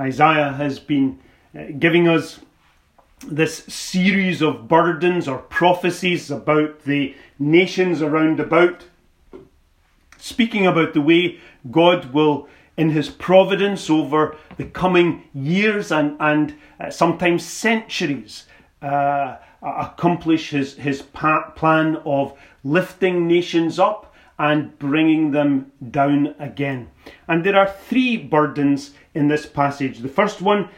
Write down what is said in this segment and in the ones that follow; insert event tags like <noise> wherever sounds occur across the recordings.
Isaiah has been uh, giving us this series of burdens or prophecies about the nations around about, speaking about the way God will, in His providence over the coming years and, and uh, sometimes centuries, uh, accomplish His, his plan of lifting nations up and bringing them down again. And there are three burdens in this passage. The first one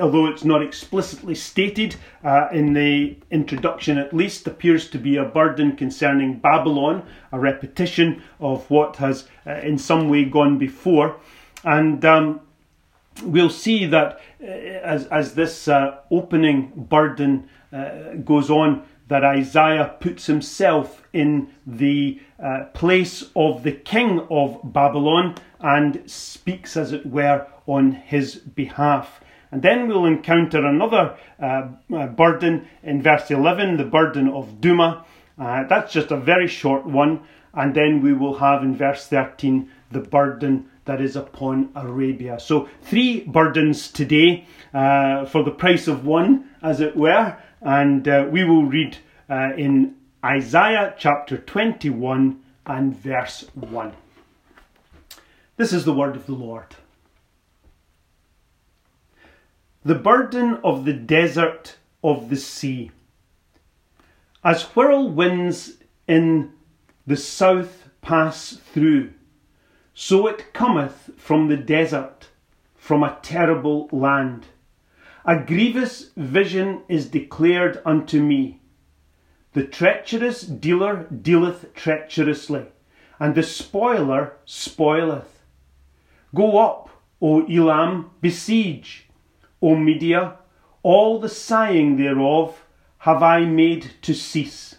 although it's not explicitly stated uh, in the introduction at least, appears to be a burden concerning Babylon, a repetition of what has uh, in some way gone before. And um, we'll see that uh, as, as this uh, opening burden goes on, that Isaiah puts himself in the uh, place of the king of Babylon and speaks, as it were, on his behalf. And then we'll encounter another uh, uh, burden in verse 11, the burden of Dumah. Uh, that's just a very short one. And then we will have in verse 13 the burden that is upon Arabia. So, three burdens today uh, for the price of one, as it were. And uh, we will read in Isaiah chapter 21 and verse 1. This is the word of the Lord. the burden of the desert of the sea. As whirlwinds in the south pass through, so it cometh from the desert, from a terrible land. A grievous vision is declared unto me. The treacherous dealer dealeth treacherously, and the spoiler spoileth. Go up, O Elam, besiege O Media, all the sighing thereof have I made to cease.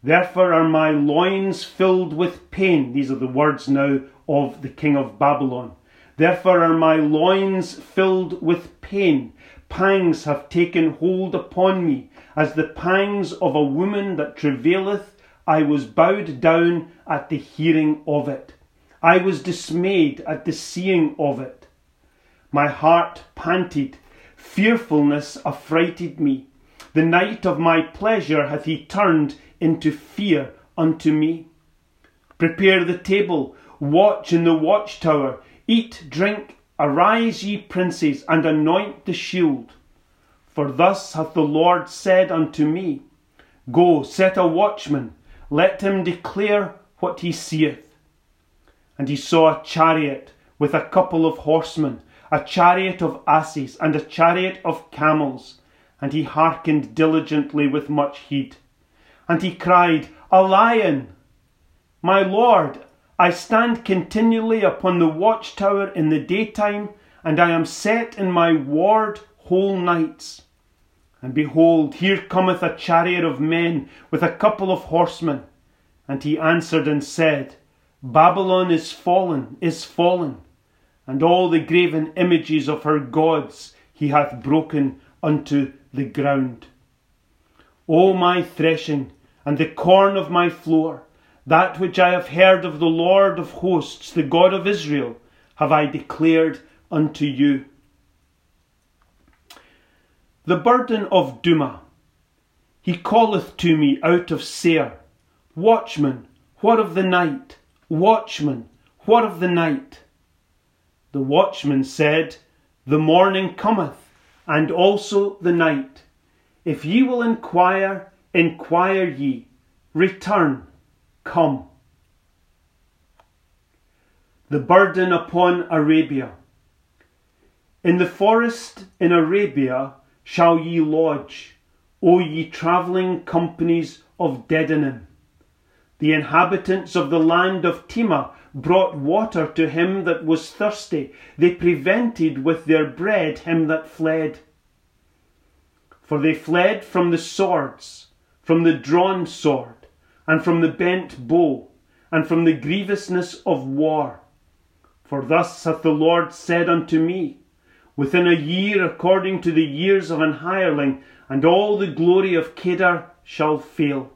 Therefore are my loins filled with pain. These are the words now of the king of Babylon. Therefore are my loins filled with pain. Pangs have taken hold upon me, as the pangs of a woman that travaileth. I was bowed down at the hearing of it. I was dismayed at the seeing of it. My heart panted, fearfulness affrighted me. The night of my pleasure hath he turned into fear unto me. Prepare the table, watch in the watchtower, eat, drink, arise, ye princes, and anoint the shield. For thus hath the Lord said unto me Go, set a watchman, let him declare what he seeth. And he saw a chariot with a couple of horsemen a chariot of asses, and a chariot of camels. And he hearkened diligently with much heed. And he cried, A lion! My lord, I stand continually upon the watchtower in the daytime, and I am set in my ward whole nights. And behold, here cometh a chariot of men with a couple of horsemen. And he answered and said, Babylon is fallen, is fallen and all the graven images of her gods he hath broken unto the ground. O my threshing, and the corn of my floor, that which I have heard of the Lord of hosts, the God of Israel, have I declared unto you. The burden of Dumah. He calleth to me out of Seir, Watchman, what of the night? Watchman, what of the night? The watchman said, The morning cometh, and also the night. If ye will inquire, inquire ye. Return, come. The burden upon Arabia. In the forest in Arabia shall ye lodge, O ye travelling companies of Dedanim. The inhabitants of the land of Tema brought water to him that was thirsty. They prevented with their bread him that fled. For they fled from the swords, from the drawn sword, and from the bent bow, and from the grievousness of war. For thus hath the Lord said unto me, Within a year, according to the years of an hireling, and all the glory of Kedar shall fail,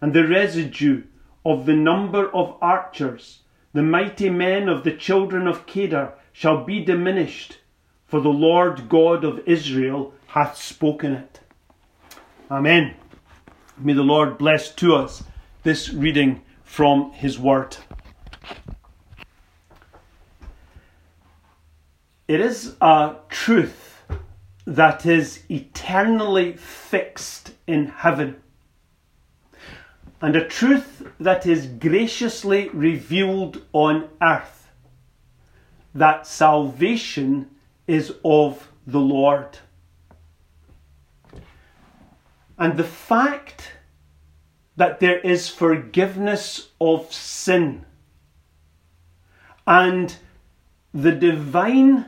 and the residue of the number of archers the mighty men of the children of Kedar shall be diminished, for the Lord God of Israel hath spoken it. Amen. May the Lord bless to us this reading from his word. It is a truth that is eternally fixed in heaven, and a truth that is graciously revealed on earth that salvation is of the Lord. And the fact that there is forgiveness of sin and the divine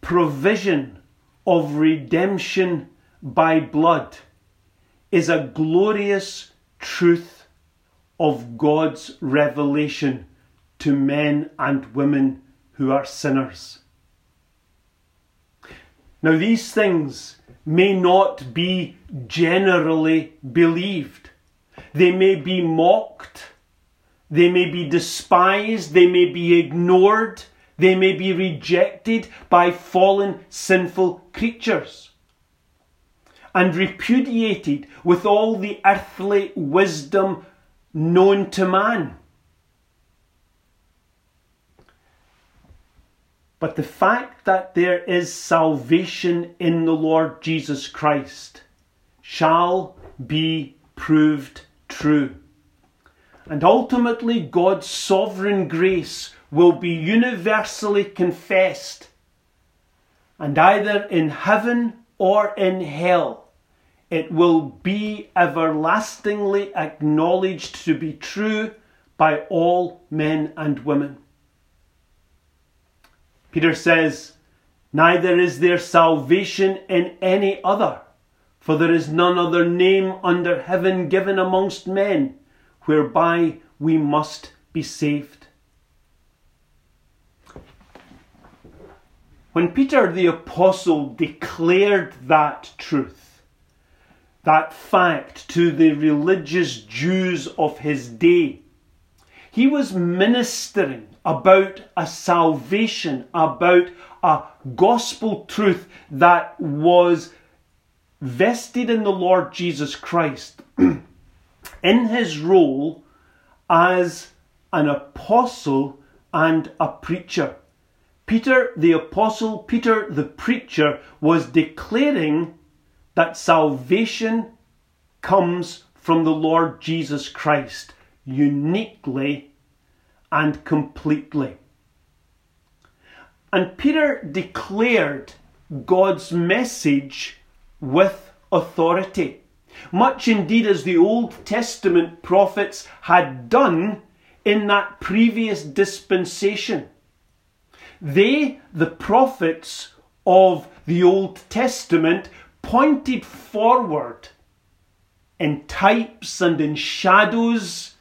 provision of redemption by blood is a glorious truth of God's revelation to men and women who are sinners. Now, these things may not be generally believed. They may be mocked, they may be despised, they may be ignored, they may be rejected by fallen sinful creatures and repudiated with all the earthly wisdom known to man. But the fact that there is salvation in the Lord Jesus Christ shall be proved true. And ultimately, God's sovereign grace will be universally confessed. And either in heaven or in hell, it will be everlastingly acknowledged to be true by all men and women. Peter says, Neither is there salvation in any other, for there is none other name under heaven given amongst men whereby we must be saved. When Peter the Apostle declared that truth, that fact to the religious Jews of his day, he was ministering about a salvation, about a gospel truth that was vested in the Lord Jesus Christ <clears throat> in his role as an apostle and a preacher. Peter the apostle, Peter the preacher, was declaring that salvation comes from the Lord Jesus Christ uniquely and completely. And Peter declared God's message with authority, much indeed as the Old Testament prophets had done in that previous dispensation. They, the prophets of the Old Testament, pointed forward in types and in shadows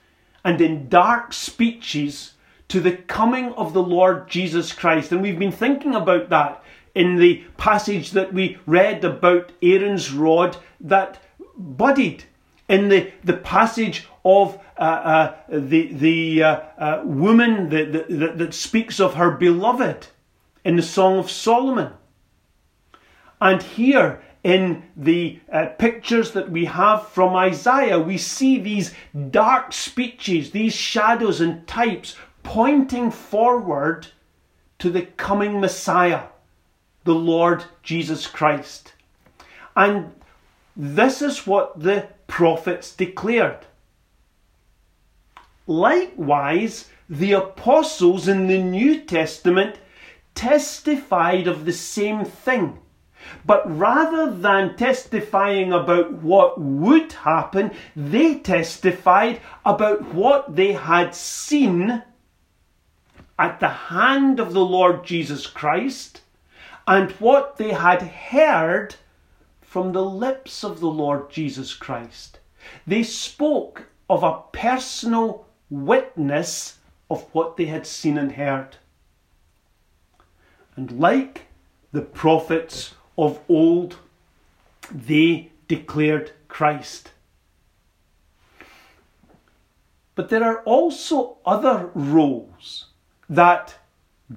and in dark speeches to the coming of the Lord Jesus Christ. And we've been thinking about that in the passage that we read about Aaron's rod that budded, in the, the passage of uh, uh, the, the uh, uh woman that, that, that speaks of her beloved in the Song of Solomon. And here in the uh, pictures that we have from Isaiah, we see these dark speeches, these shadows and types pointing forward to the coming Messiah, the Lord Jesus Christ. And this is what the prophets declared. Likewise, the apostles in the New Testament testified of the same thing. But rather than testifying about what would happen, they testified about what they had seen at the hand of the Lord Jesus Christ and what they had heard from the lips of the Lord Jesus Christ. They spoke of a personal witness of what they had seen and heard. And like the prophets of old, they declared Christ. But there are also other roles that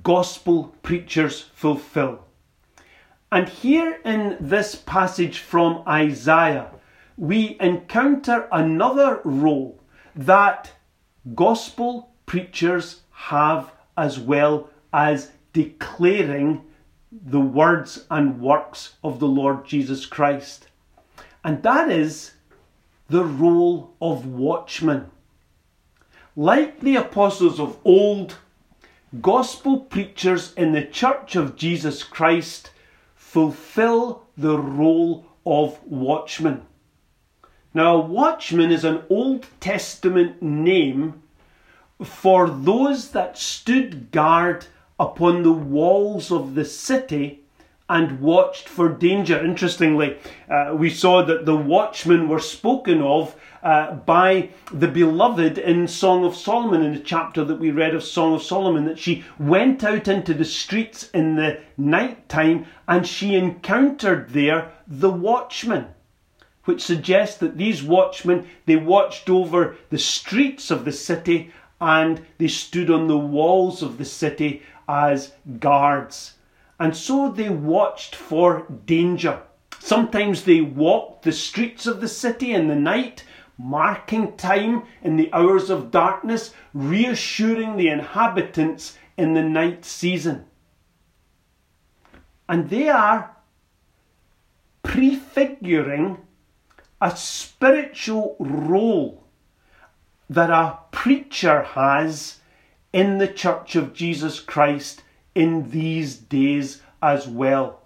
gospel preachers fulfill. And here in this passage from Isaiah, we encounter another role that gospel preachers have as well as declaring the words and works of the Lord Jesus Christ. And that is the role of watchmen. Like the apostles of old, gospel preachers in the Church of Jesus Christ fulfill the role of watchman. Now, watchman is an Old Testament name for those that stood guard upon the walls of the city and watched for danger. Interestingly, uh, we saw that the watchmen were spoken of uh, by the beloved in Song of Solomon, in the chapter that we read of Song of Solomon, that she went out into the streets in the night time and she encountered there the watchmen. Which suggests that these watchmen they watched over the streets of the city and they stood on the walls of the city as guards. And so they watched for danger. Sometimes they walked the streets of the city in the night, marking time in the hours of darkness, reassuring the inhabitants in the night season. And they are prefiguring a spiritual role that a preacher has in the Church of Jesus Christ in these days as well.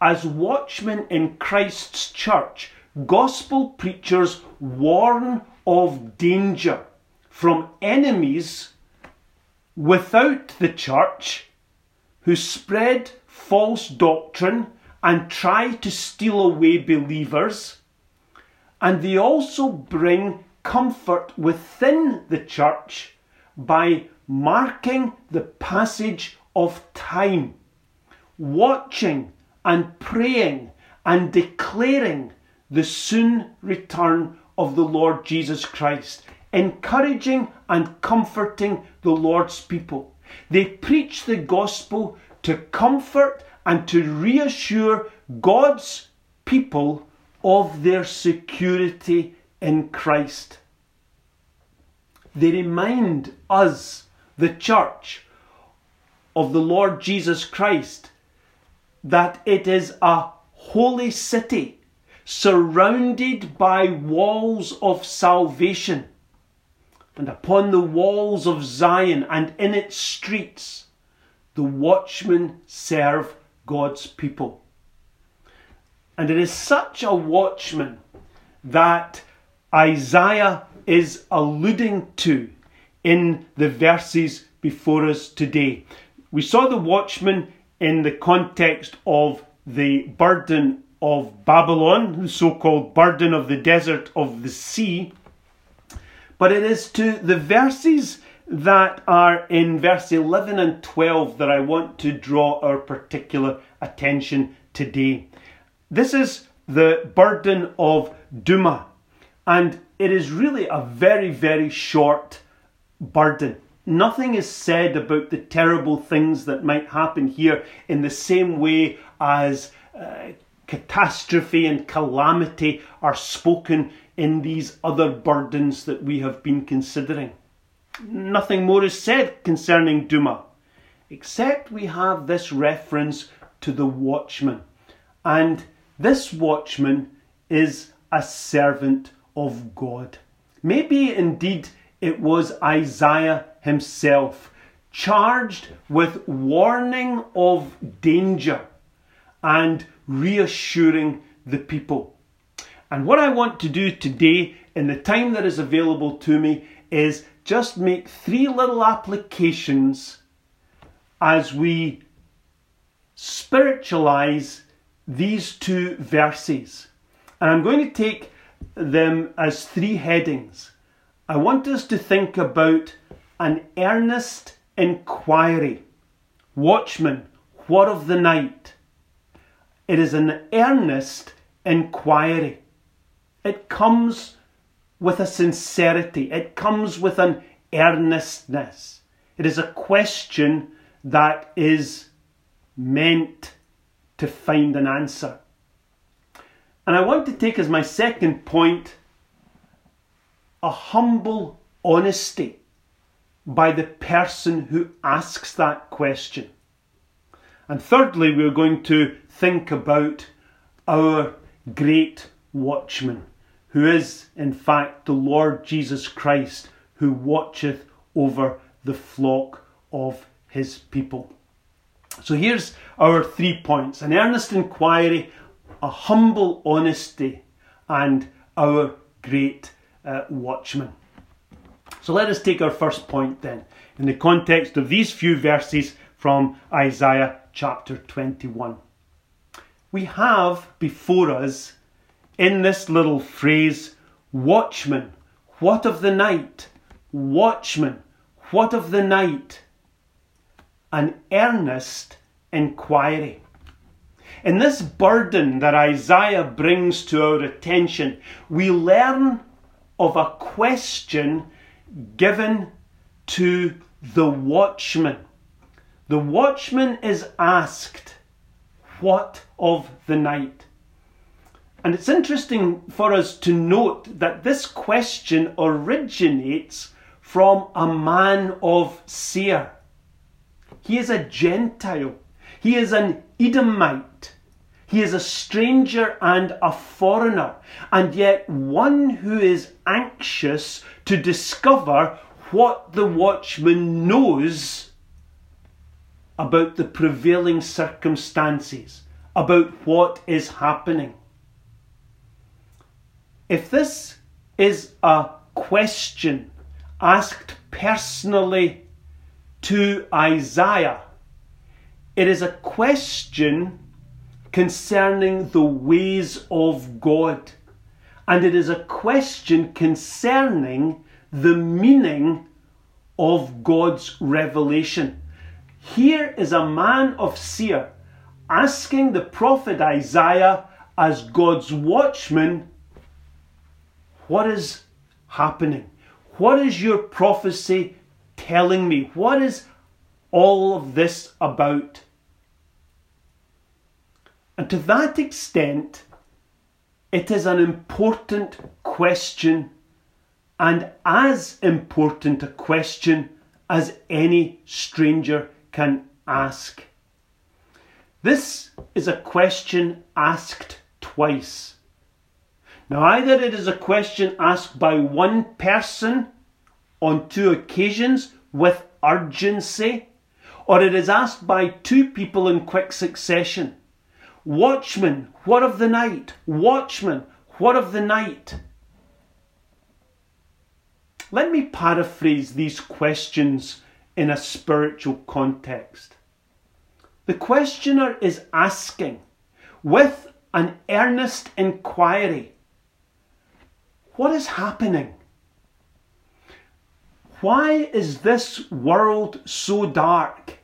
As watchmen in Christ's church, gospel preachers warn of danger from enemies without the church who spread false doctrine and try to steal away believers. And they also bring comfort within the church by marking the passage of time, watching and praying and declaring the soon return of the Lord Jesus Christ, encouraging and comforting the Lord's people. They preach the gospel to comfort and to reassure God's people of their security in Christ. They remind us, the church, of the Lord Jesus Christ, that it is a holy city surrounded by walls of salvation. And upon the walls of Zion and in its streets, the watchmen serve God's people. And it is such a watchman that Isaiah is alluding to in the verses before us today. We saw the watchman in the context of the burden of Babylon, the so called burden of the desert of the sea, but it is to the verses that are in verse 11 and 12 that I want to draw our particular attention today. This is the burden of Dumah, and it is really a very, very short burden. Nothing is said about the terrible things that might happen here in the same way as uh, catastrophe and calamity are spoken in these other burdens that we have been considering. Nothing more is said concerning Dumah, except we have this reference to the watchman. And this watchman is a servant of God. Maybe indeed it was Isaiah himself, charged with warning of danger and reassuring the people. And what I want to do today, in the time that is available to me, is just make three little applications as we spiritualize these two verses. And I'm going to take them as three headings. I want us to think about an earnest inquiry. Watchman, what of the night? It is an earnest inquiry. It comes with a sincerity, it comes with an earnestness. It is a question that is meant to find an answer. And I want to take as my second point a humble honesty by the person who asks that question. And thirdly, we're going to think about our great watchman, who is, in fact, the Lord Jesus Christ, who watcheth over the flock of his people. So here's our three points an earnest inquiry, a humble honesty, and our great uh, watchman. So let us take our first point then, in the context of these few verses from Isaiah chapter 21. We have before us, in this little phrase, watchman, what of the night? Watchman, what of the night? An earnest inquiry. In this burden that Isaiah brings to our attention, we learn of a question given to the watchman. The watchman is asked, What of the night? And it's interesting for us to note that this question originates from a man of Seir. He is a Gentile, he is an Edomite. He is a stranger and a foreigner, and yet one who is anxious to discover what the watchman knows about the prevailing circumstances, about what is happening. If this is a question asked personally to Isaiah, it is a question concerning the ways of God. And it is a question concerning the meaning of God's revelation. Here is a man of Seir asking the prophet Isaiah, as God's watchman, what is happening? What is your prophecy telling me? What is all of this about? And to that extent, it is an important question and as important a question as any stranger can ask. This is a question asked twice. Now, either it is a question asked by one person on two occasions with urgency, or it is asked by two people in quick succession. Watchman, what of the night? Watchman, what of the night? Let me paraphrase these questions in a spiritual context. The questioner is asking, with an earnest inquiry, what is happening? Why is this world so dark?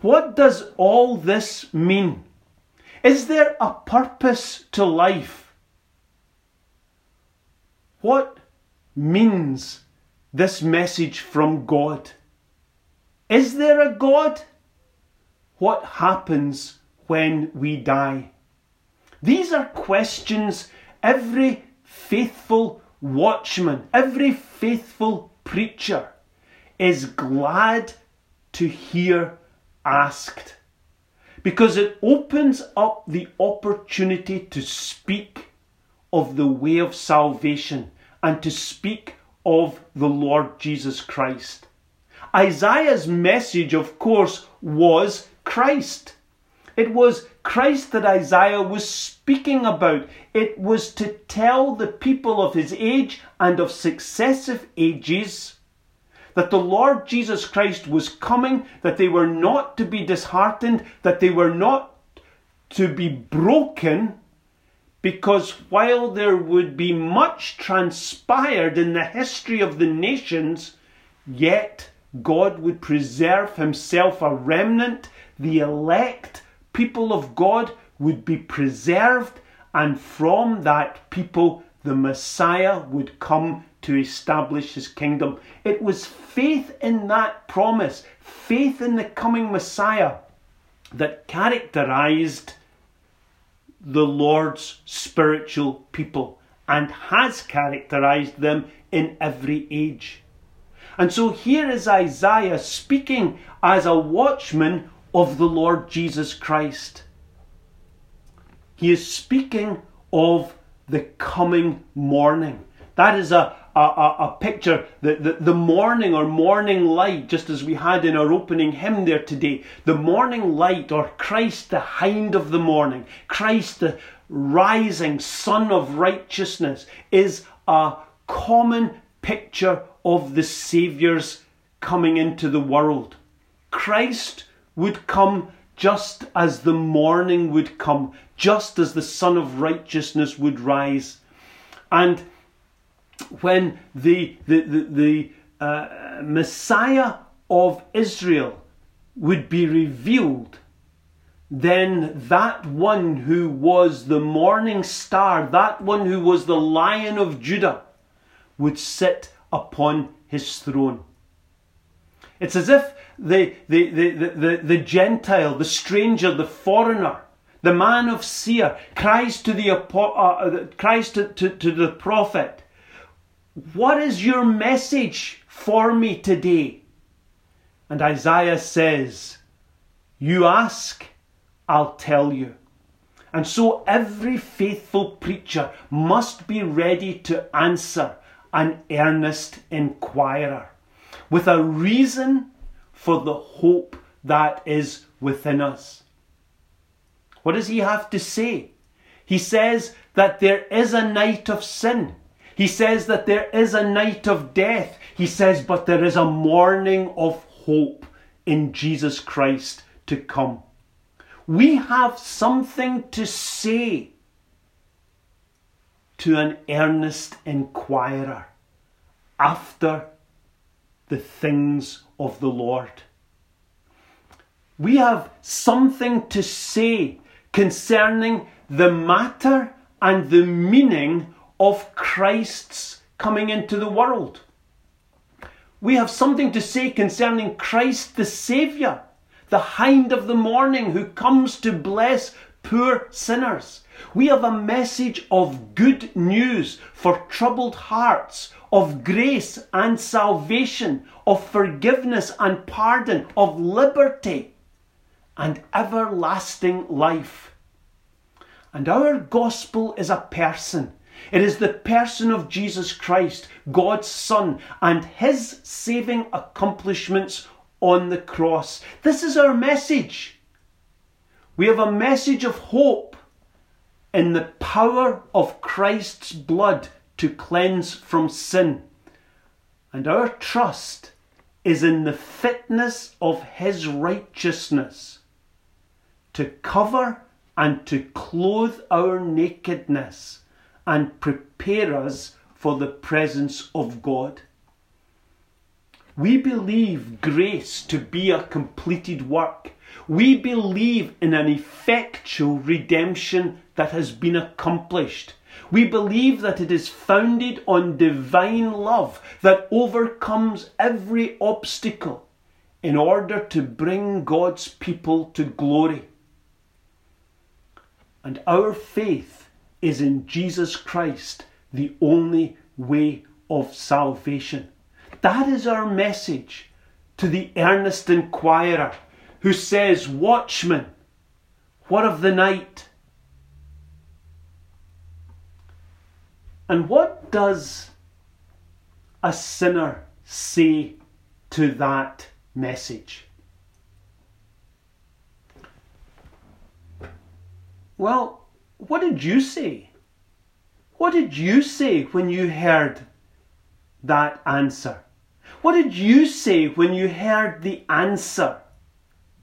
What does all this mean? Is there a purpose to life? What means this message from God? Is there a God? What happens when we die? These are questions every faithful watchman, every faithful preacher is glad to hear asked because it opens up the opportunity to speak of the way of salvation and to speak of the Lord Jesus Christ. Isaiah's message, of course, was Christ. It was Christ that Isaiah was speaking about. It was to tell the people of his age and of successive ages that the Lord Jesus Christ was coming, that they were not to be disheartened, that they were not to be broken, because while there would be much transpired in the history of the nations, yet God would preserve himself a remnant, the elect people of God would be preserved, and from that people the Messiah would come to establish his kingdom. It was faith in that promise, faith in the coming Messiah, that characterized the Lord's spiritual people and has characterized them in every age. And so here is Isaiah speaking as a watchman of the Lord Jesus Christ. He is speaking of the coming morning. That is a, a, a, picture, the, the, the morning or morning light, just as we had in our opening hymn there today. The morning light, or Christ, the hind of the morning, Christ, the rising sun of righteousness, is a common picture of the Saviour's coming into the world. Christ would come just as the morning would come, just as the Sun of Righteousness would rise. And when the, the, the, the uh, Messiah of Israel would be revealed, then that one who was the morning star, that one who was the lion of Judah, would sit upon his throne. It's as if the, the, the, the, the, Gentile, the stranger, the foreigner, the man of Seir cries to the, uh, cries to, to, to the prophet, What is your message for me today? And Isaiah says, You ask, I'll tell you. And so every faithful preacher must be ready to answer an earnest inquirer with a reason for the hope that is within us. What does he have to say? He says that there is a night of sin. He says that there is a night of death. He says, but there is a morning of hope in Jesus Christ to come. We have something to say to an earnest inquirer after the things of the Lord. We have something to say concerning the matter and the meaning of Christ's coming into the world. We have something to say concerning Christ the Saviour, the hind of the morning who comes to bless poor sinners. We have a message of good news for troubled hearts, of grace and salvation, of forgiveness and pardon, of liberty and everlasting life. And our gospel is a person. It is the person of Jesus Christ, God's Son, and his saving accomplishments on the cross. This is our message. We have a message of hope in the power of Christ's blood to cleanse from sin. And our trust is in the fitness of His righteousness to cover and to clothe our nakedness and prepare us for the presence of God. We believe grace to be a completed work. We believe in an effectual redemption that has been accomplished. We believe that it is founded on divine love that overcomes every obstacle in order to bring God's people to glory. And our faith is in Jesus Christ, the only way of salvation. That is our message to the earnest inquirer who says, Watchman, what of the night? And what does a sinner say to that message? Well, what did you say? What did you say when you heard that answer? What did you say when you heard the answer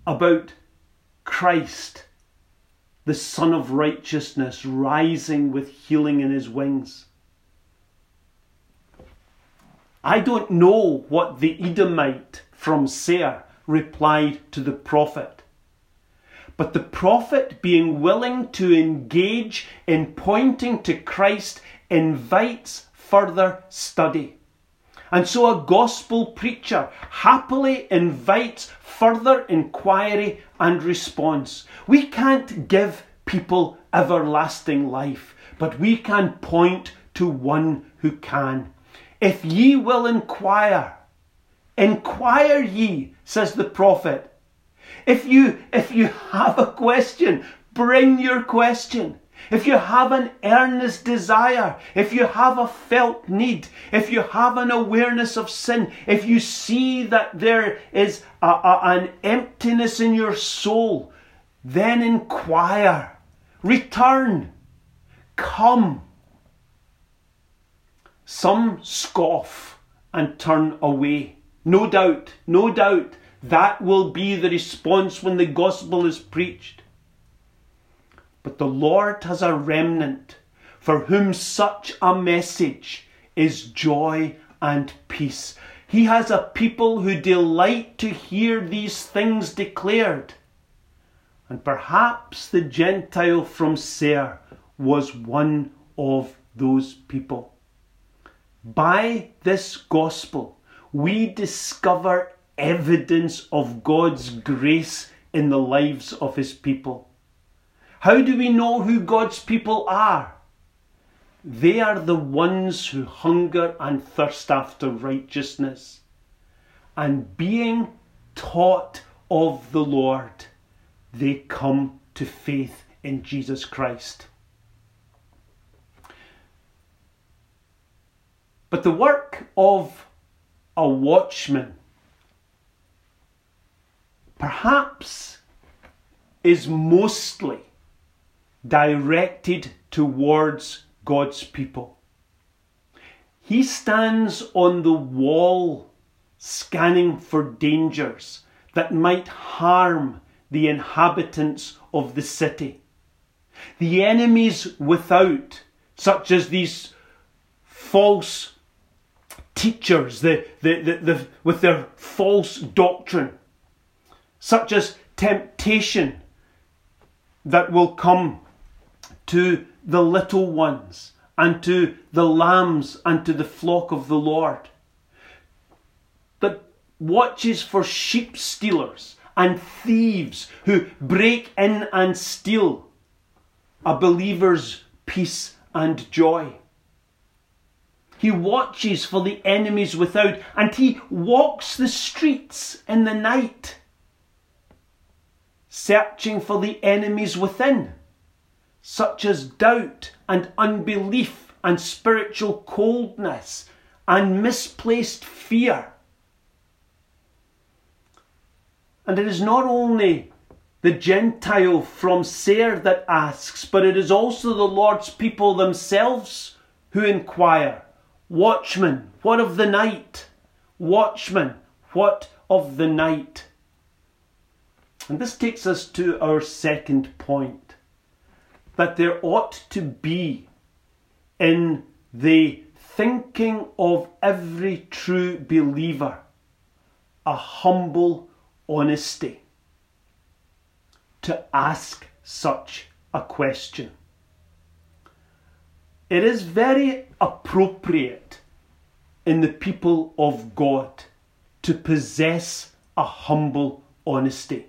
about Christ, the Sun of Righteousness, rising with healing in his wings? I don't know what the Edomite from Seir replied to the prophet. But the prophet being willing to engage in pointing to Christ invites further study. And so a gospel preacher happily invites further inquiry and response. We can't give people everlasting life, but we can point to one who can. If ye will inquire, inquire ye, says the prophet. If you if you have a question, bring your question. If you have an earnest desire, if you have a felt need, if you have an awareness of sin, if you see that there is a, a, an emptiness in your soul, then inquire, return, come. Some scoff and turn away. No doubt, no doubt, that will be the response when the gospel is preached. But the Lord has a remnant for whom such a message is joy and peace. He has a people who delight to hear these things declared. And perhaps the Gentile from Seir was one of those people. By this gospel, we discover evidence of God's grace in the lives of His people. How do we know who God's people are? They are the ones who hunger and thirst after righteousness and being taught of the Lord, they come to faith in Jesus Christ. But the work of a watchman perhaps is mostly directed towards God's people. He stands on the wall scanning for dangers that might harm the inhabitants of the city. The enemies without, such as these false teachers the, the, the, the, with their false doctrine, such as temptation that will come to the little ones and to the lambs and to the flock of the Lord. That watches for sheep stealers and thieves who break in and steal a believer's peace and joy. He watches for the enemies without and he walks the streets in the night, searching for the enemies within, such as doubt and unbelief and spiritual coldness and misplaced fear. And it is not only the Gentile from Seir that asks, but it is also the Lord's people themselves who inquire Watchman, what of the night? Watchman, what of the night? And this takes us to our second point that there ought to be in the thinking of every true believer a humble honesty to ask such a question it is very appropriate in the people of God to possess a humble honesty.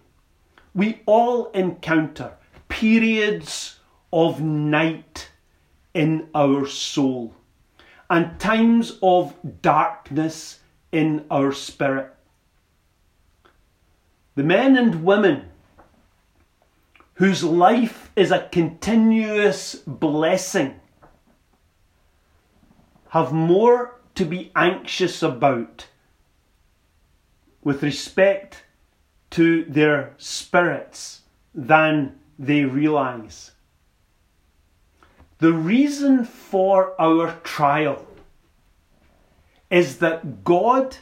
We all encounter periods of night in our soul and times of darkness in our spirit. The men and women whose life is a continuous blessing have more to be anxious about with respect to their spirits than they realize. The reason for our trial is that God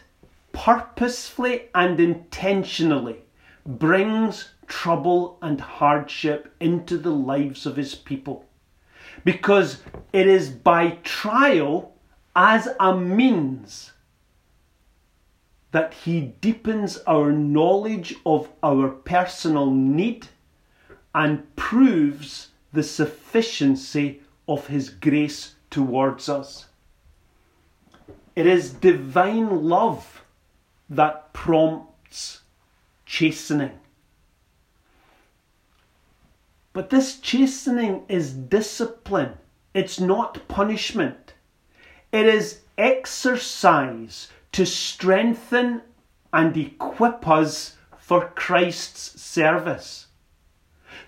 purposefully and intentionally brings trouble and hardship into the lives of his people. Because it is by trial as a means that He deepens our knowledge of our personal need and proves the sufficiency of His grace towards us. It is divine love that prompts chastening. But this chastening is discipline, it's not punishment. It is exercise to strengthen and equip us for Christ's service.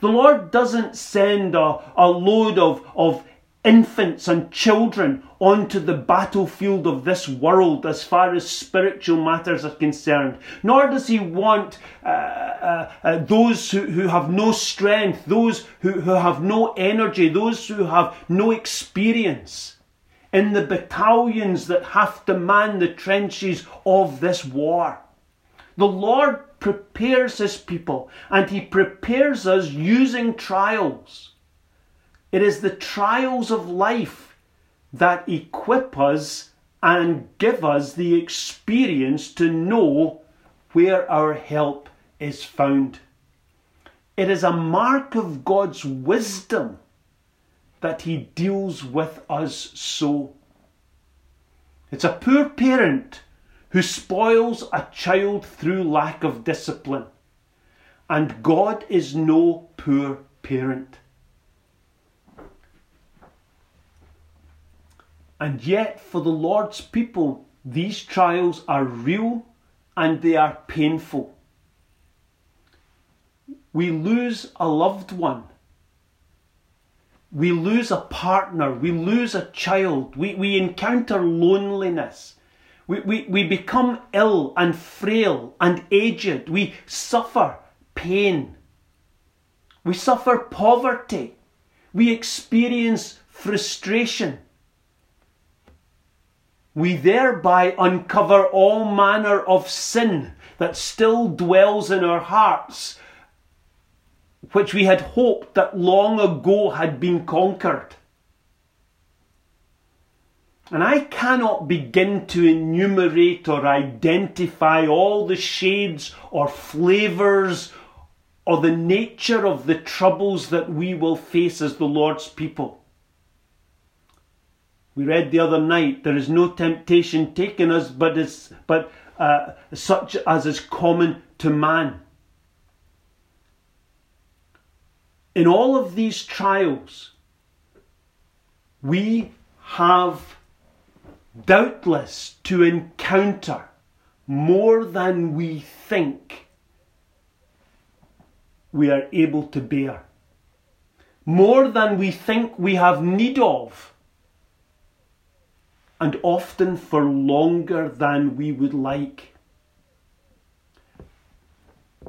The Lord doesn't send a, a load of, of infants and children onto the battlefield of this world as far as spiritual matters are concerned. Nor does He want uh, uh, uh, those who, who have no strength, those who, who have no energy, those who have no experience in the battalions that have to man the trenches of this war. The Lord prepares His people and He prepares us using trials it is the trials of life that equip us and give us the experience to know where our help is found. It is a mark of God's wisdom that He deals with us so. It's a poor parent who spoils a child through lack of discipline. And God is no poor parent. And yet, for the Lord's people, these trials are real and they are painful. We lose a loved one. We lose a partner. We lose a child. We, we encounter loneliness. We, we, we become ill and frail and aged. We suffer pain. We suffer poverty. We experience frustration we thereby uncover all manner of sin that still dwells in our hearts, which we had hoped that long ago had been conquered. And I cannot begin to enumerate or identify all the shades or flavours or the nature of the troubles that we will face as the Lord's people. We read the other night, there is no temptation taken us, but, is, but uh, such as is common to man. In all of these trials, we have doubtless to encounter more than we think we are able to bear, more than we think we have need of and often for longer than we would like.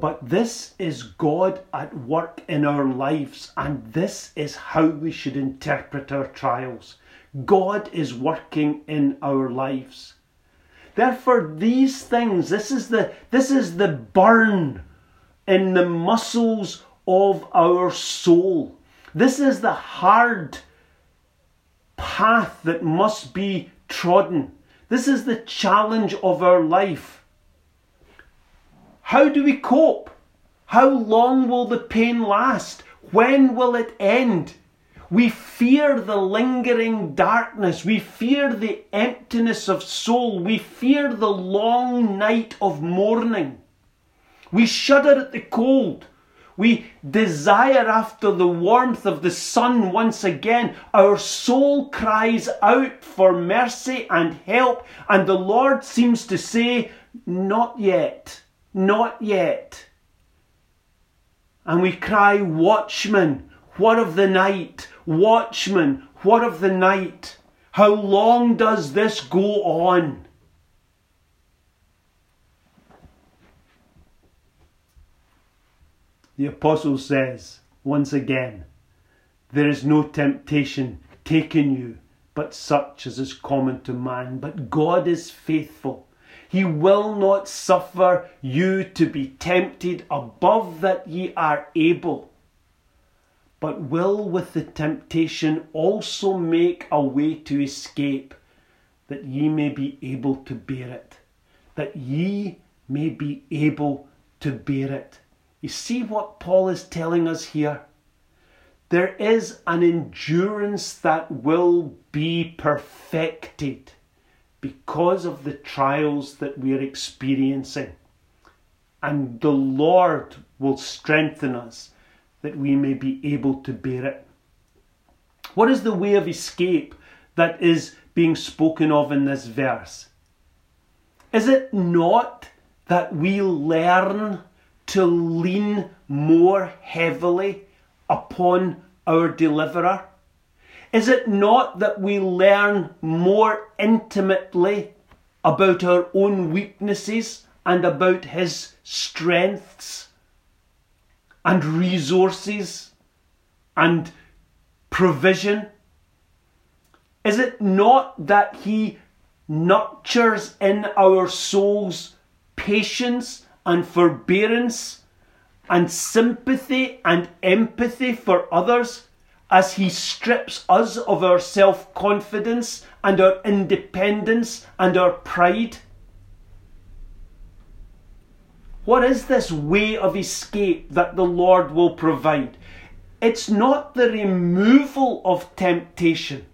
But this is God at work in our lives, and this is how we should interpret our trials. God is working in our lives. Therefore, these things, this is the, this is the burn in the muscles of our soul. This is the hard path that must be trodden. This is the challenge of our life. How do we cope? How long will the pain last? When will it end? We fear the lingering darkness. We fear the emptiness of soul. We fear the long night of mourning. We shudder at the cold. We desire after the warmth of the sun once again. Our soul cries out for mercy and help, and the Lord seems to say, Not yet, not yet. And we cry, Watchman, what of the night? Watchman, what of the night? How long does this go on? the apostle says once again, There is no temptation taken you but such as is common to man. But God is faithful. He will not suffer you to be tempted above that ye are able, but will with the temptation also make a way to escape, that ye may be able to bear it. That ye may be able to bear it. You see what Paul is telling us here? there is an endurance that will be perfected because of the trials that we're experiencing. And the Lord will strengthen us that we may be able to bear it. What is the way of escape that is being spoken of in this verse? Is it not that we learn to lean more heavily upon our deliverer? Is it not that we learn more intimately about our own weaknesses and about his strengths and resources and provision? Is it not that he nurtures in our souls patience and forbearance and sympathy and empathy for others as He strips us of our self confidence and our independence and our pride? What is this way of escape that the Lord will provide? It's not the removal of temptation,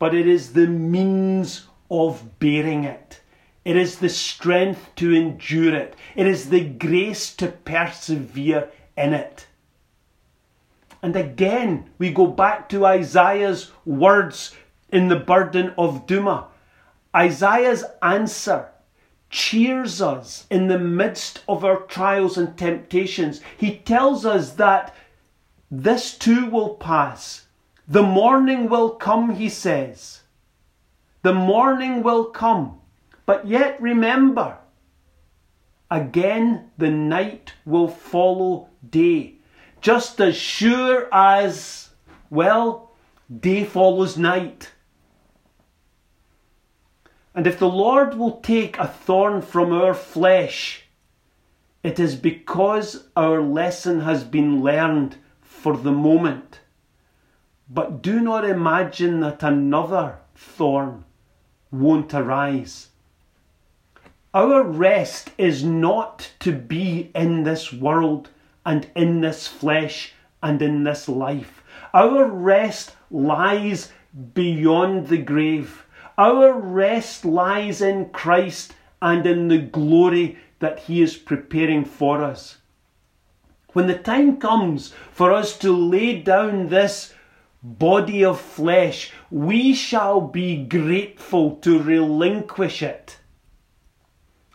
but it is the means of bearing it. It is the strength to endure it. It is the grace to persevere in it. And again, we go back to Isaiah's words in the burden of Dumah. Isaiah's answer cheers us in the midst of our trials and temptations. He tells us that this too will pass. The morning will come, he says. The morning will come. But yet remember, again the night will follow day. Just as sure as, well, day follows night. And if the Lord will take a thorn from our flesh, it is because our lesson has been learned for the moment. But do not imagine that another thorn won't arise. Our rest is not to be in this world and in this flesh and in this life. Our rest lies beyond the grave. Our rest lies in Christ and in the glory that He is preparing for us. When the time comes for us to lay down this body of flesh, we shall be grateful to relinquish it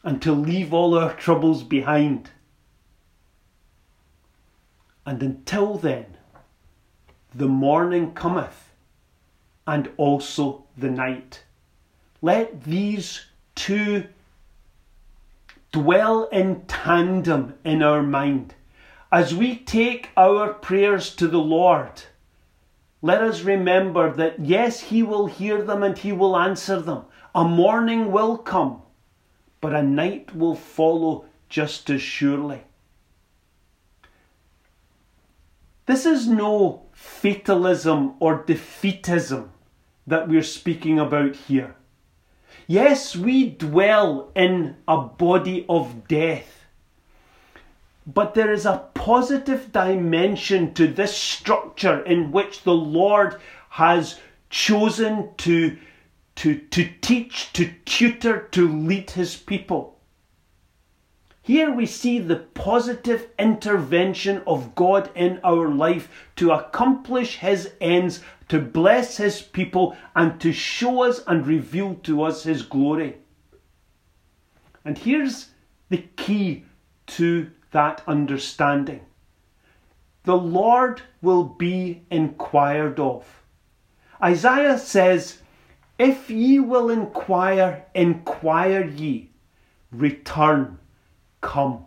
and to leave all our troubles behind. And until then, the morning cometh, and also the night. Let these two dwell in tandem in our mind. As we take our prayers to the Lord, let us remember that yes, He will hear them and He will answer them. A morning will come but a night will follow just as surely. This is no fatalism or defeatism that we're speaking about here. Yes, we dwell in a body of death, but there is a positive dimension to this structure in which the Lord has chosen to to, to teach, to tutor, to lead his people. Here we see the positive intervention of God in our life to accomplish his ends, to bless his people, and to show us and reveal to us his glory. And here's the key to that understanding the Lord will be inquired of. Isaiah says, if ye will inquire, inquire ye. Return, come.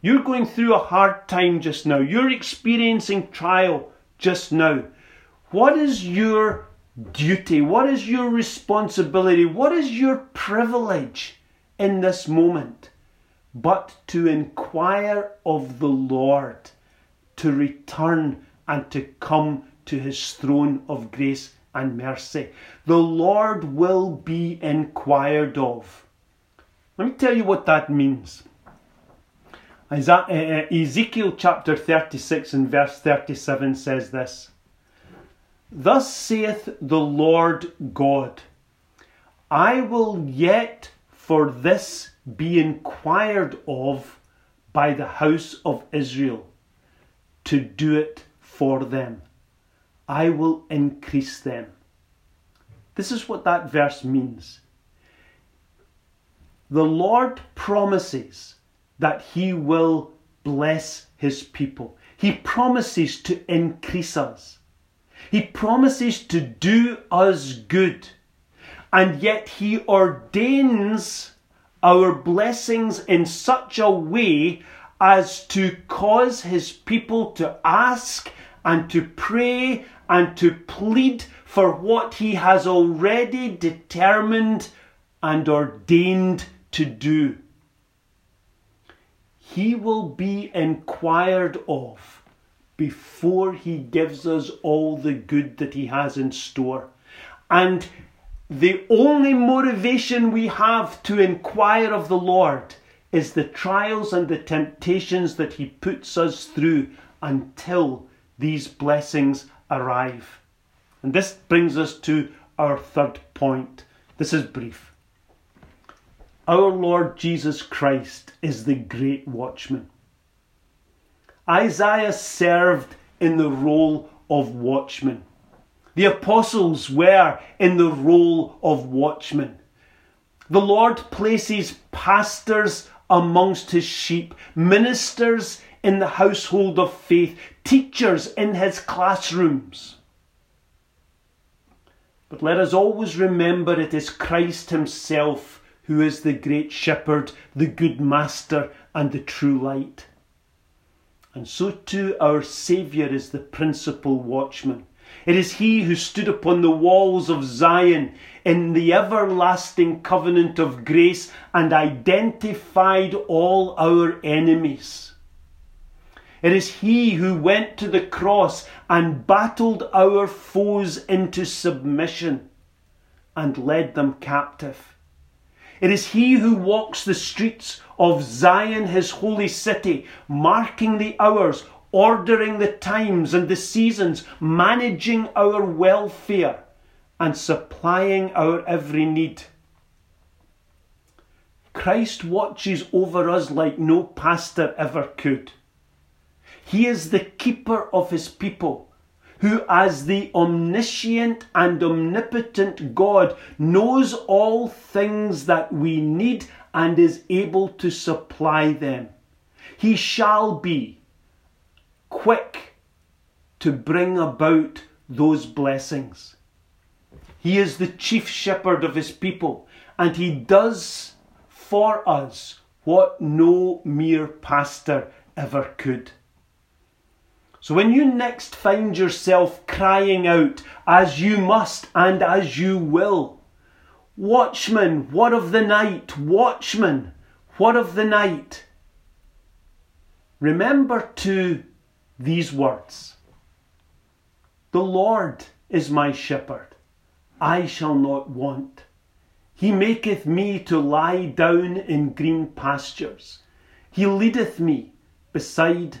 You're going through a hard time just now. You're experiencing trial just now. What is your duty? What is your responsibility? What is your privilege in this moment? But to inquire of the Lord, to return and to come to his throne of grace and mercy. The Lord will be inquired of. Let me tell you what that means. Eh, eh, Ezekiel chapter 36 and verse 37 says this Thus saith the Lord God, I will yet for this be inquired of by the house of Israel, to do it for them. I will increase them. This is what that verse means. The Lord promises that He will bless His people. He promises to increase us. He promises to do us good. And yet He ordains our blessings in such a way as to cause His people to ask and to pray and to plead for what He has already determined and ordained to do. He will be inquired of before He gives us all the good that He has in store. And the only motivation we have to inquire of the Lord is the trials and the temptations that He puts us through until these blessings arrive. And this brings us to our third point. This is brief. Our Lord Jesus Christ is the great watchman. Isaiah served in the role of watchman. The apostles were in the role of watchmen. The Lord places pastors amongst his sheep, ministers in the household of faith, teachers in his classrooms. But let us always remember it is Christ himself who is the great shepherd, the good master, and the true light. And so too our Saviour is the principal watchman. It is he who stood upon the walls of Zion in the everlasting covenant of grace and identified all our enemies. It is he who went to the cross and battled our foes into submission and led them captive. It is he who walks the streets of Zion, his holy city, marking the hours, ordering the times and the seasons, managing our welfare, and supplying our every need. Christ watches over us like no pastor ever could. He is the keeper of his people, who, as the omniscient and omnipotent God, knows all things that we need and is able to supply them. He shall be quick to bring about those blessings. He is the chief shepherd of his people, and he does for us what no mere pastor ever could. So when you next find yourself crying out, as you must and as you will, Watchman, what of the night? Watchman, what of the night? Remember to these words The Lord is my shepherd, I shall not want. He maketh me to lie down in green pastures. He leadeth me beside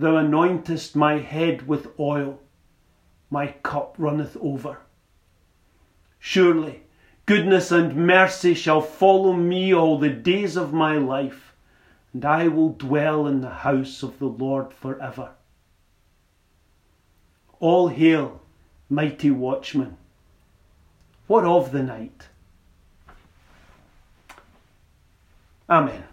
Thou anointest my head with oil. My cup runneth over. Surely goodness and mercy shall follow me all the days of my life, and I will dwell in the house of the Lord for ever. All hail, mighty watchman. What of the night? Amen.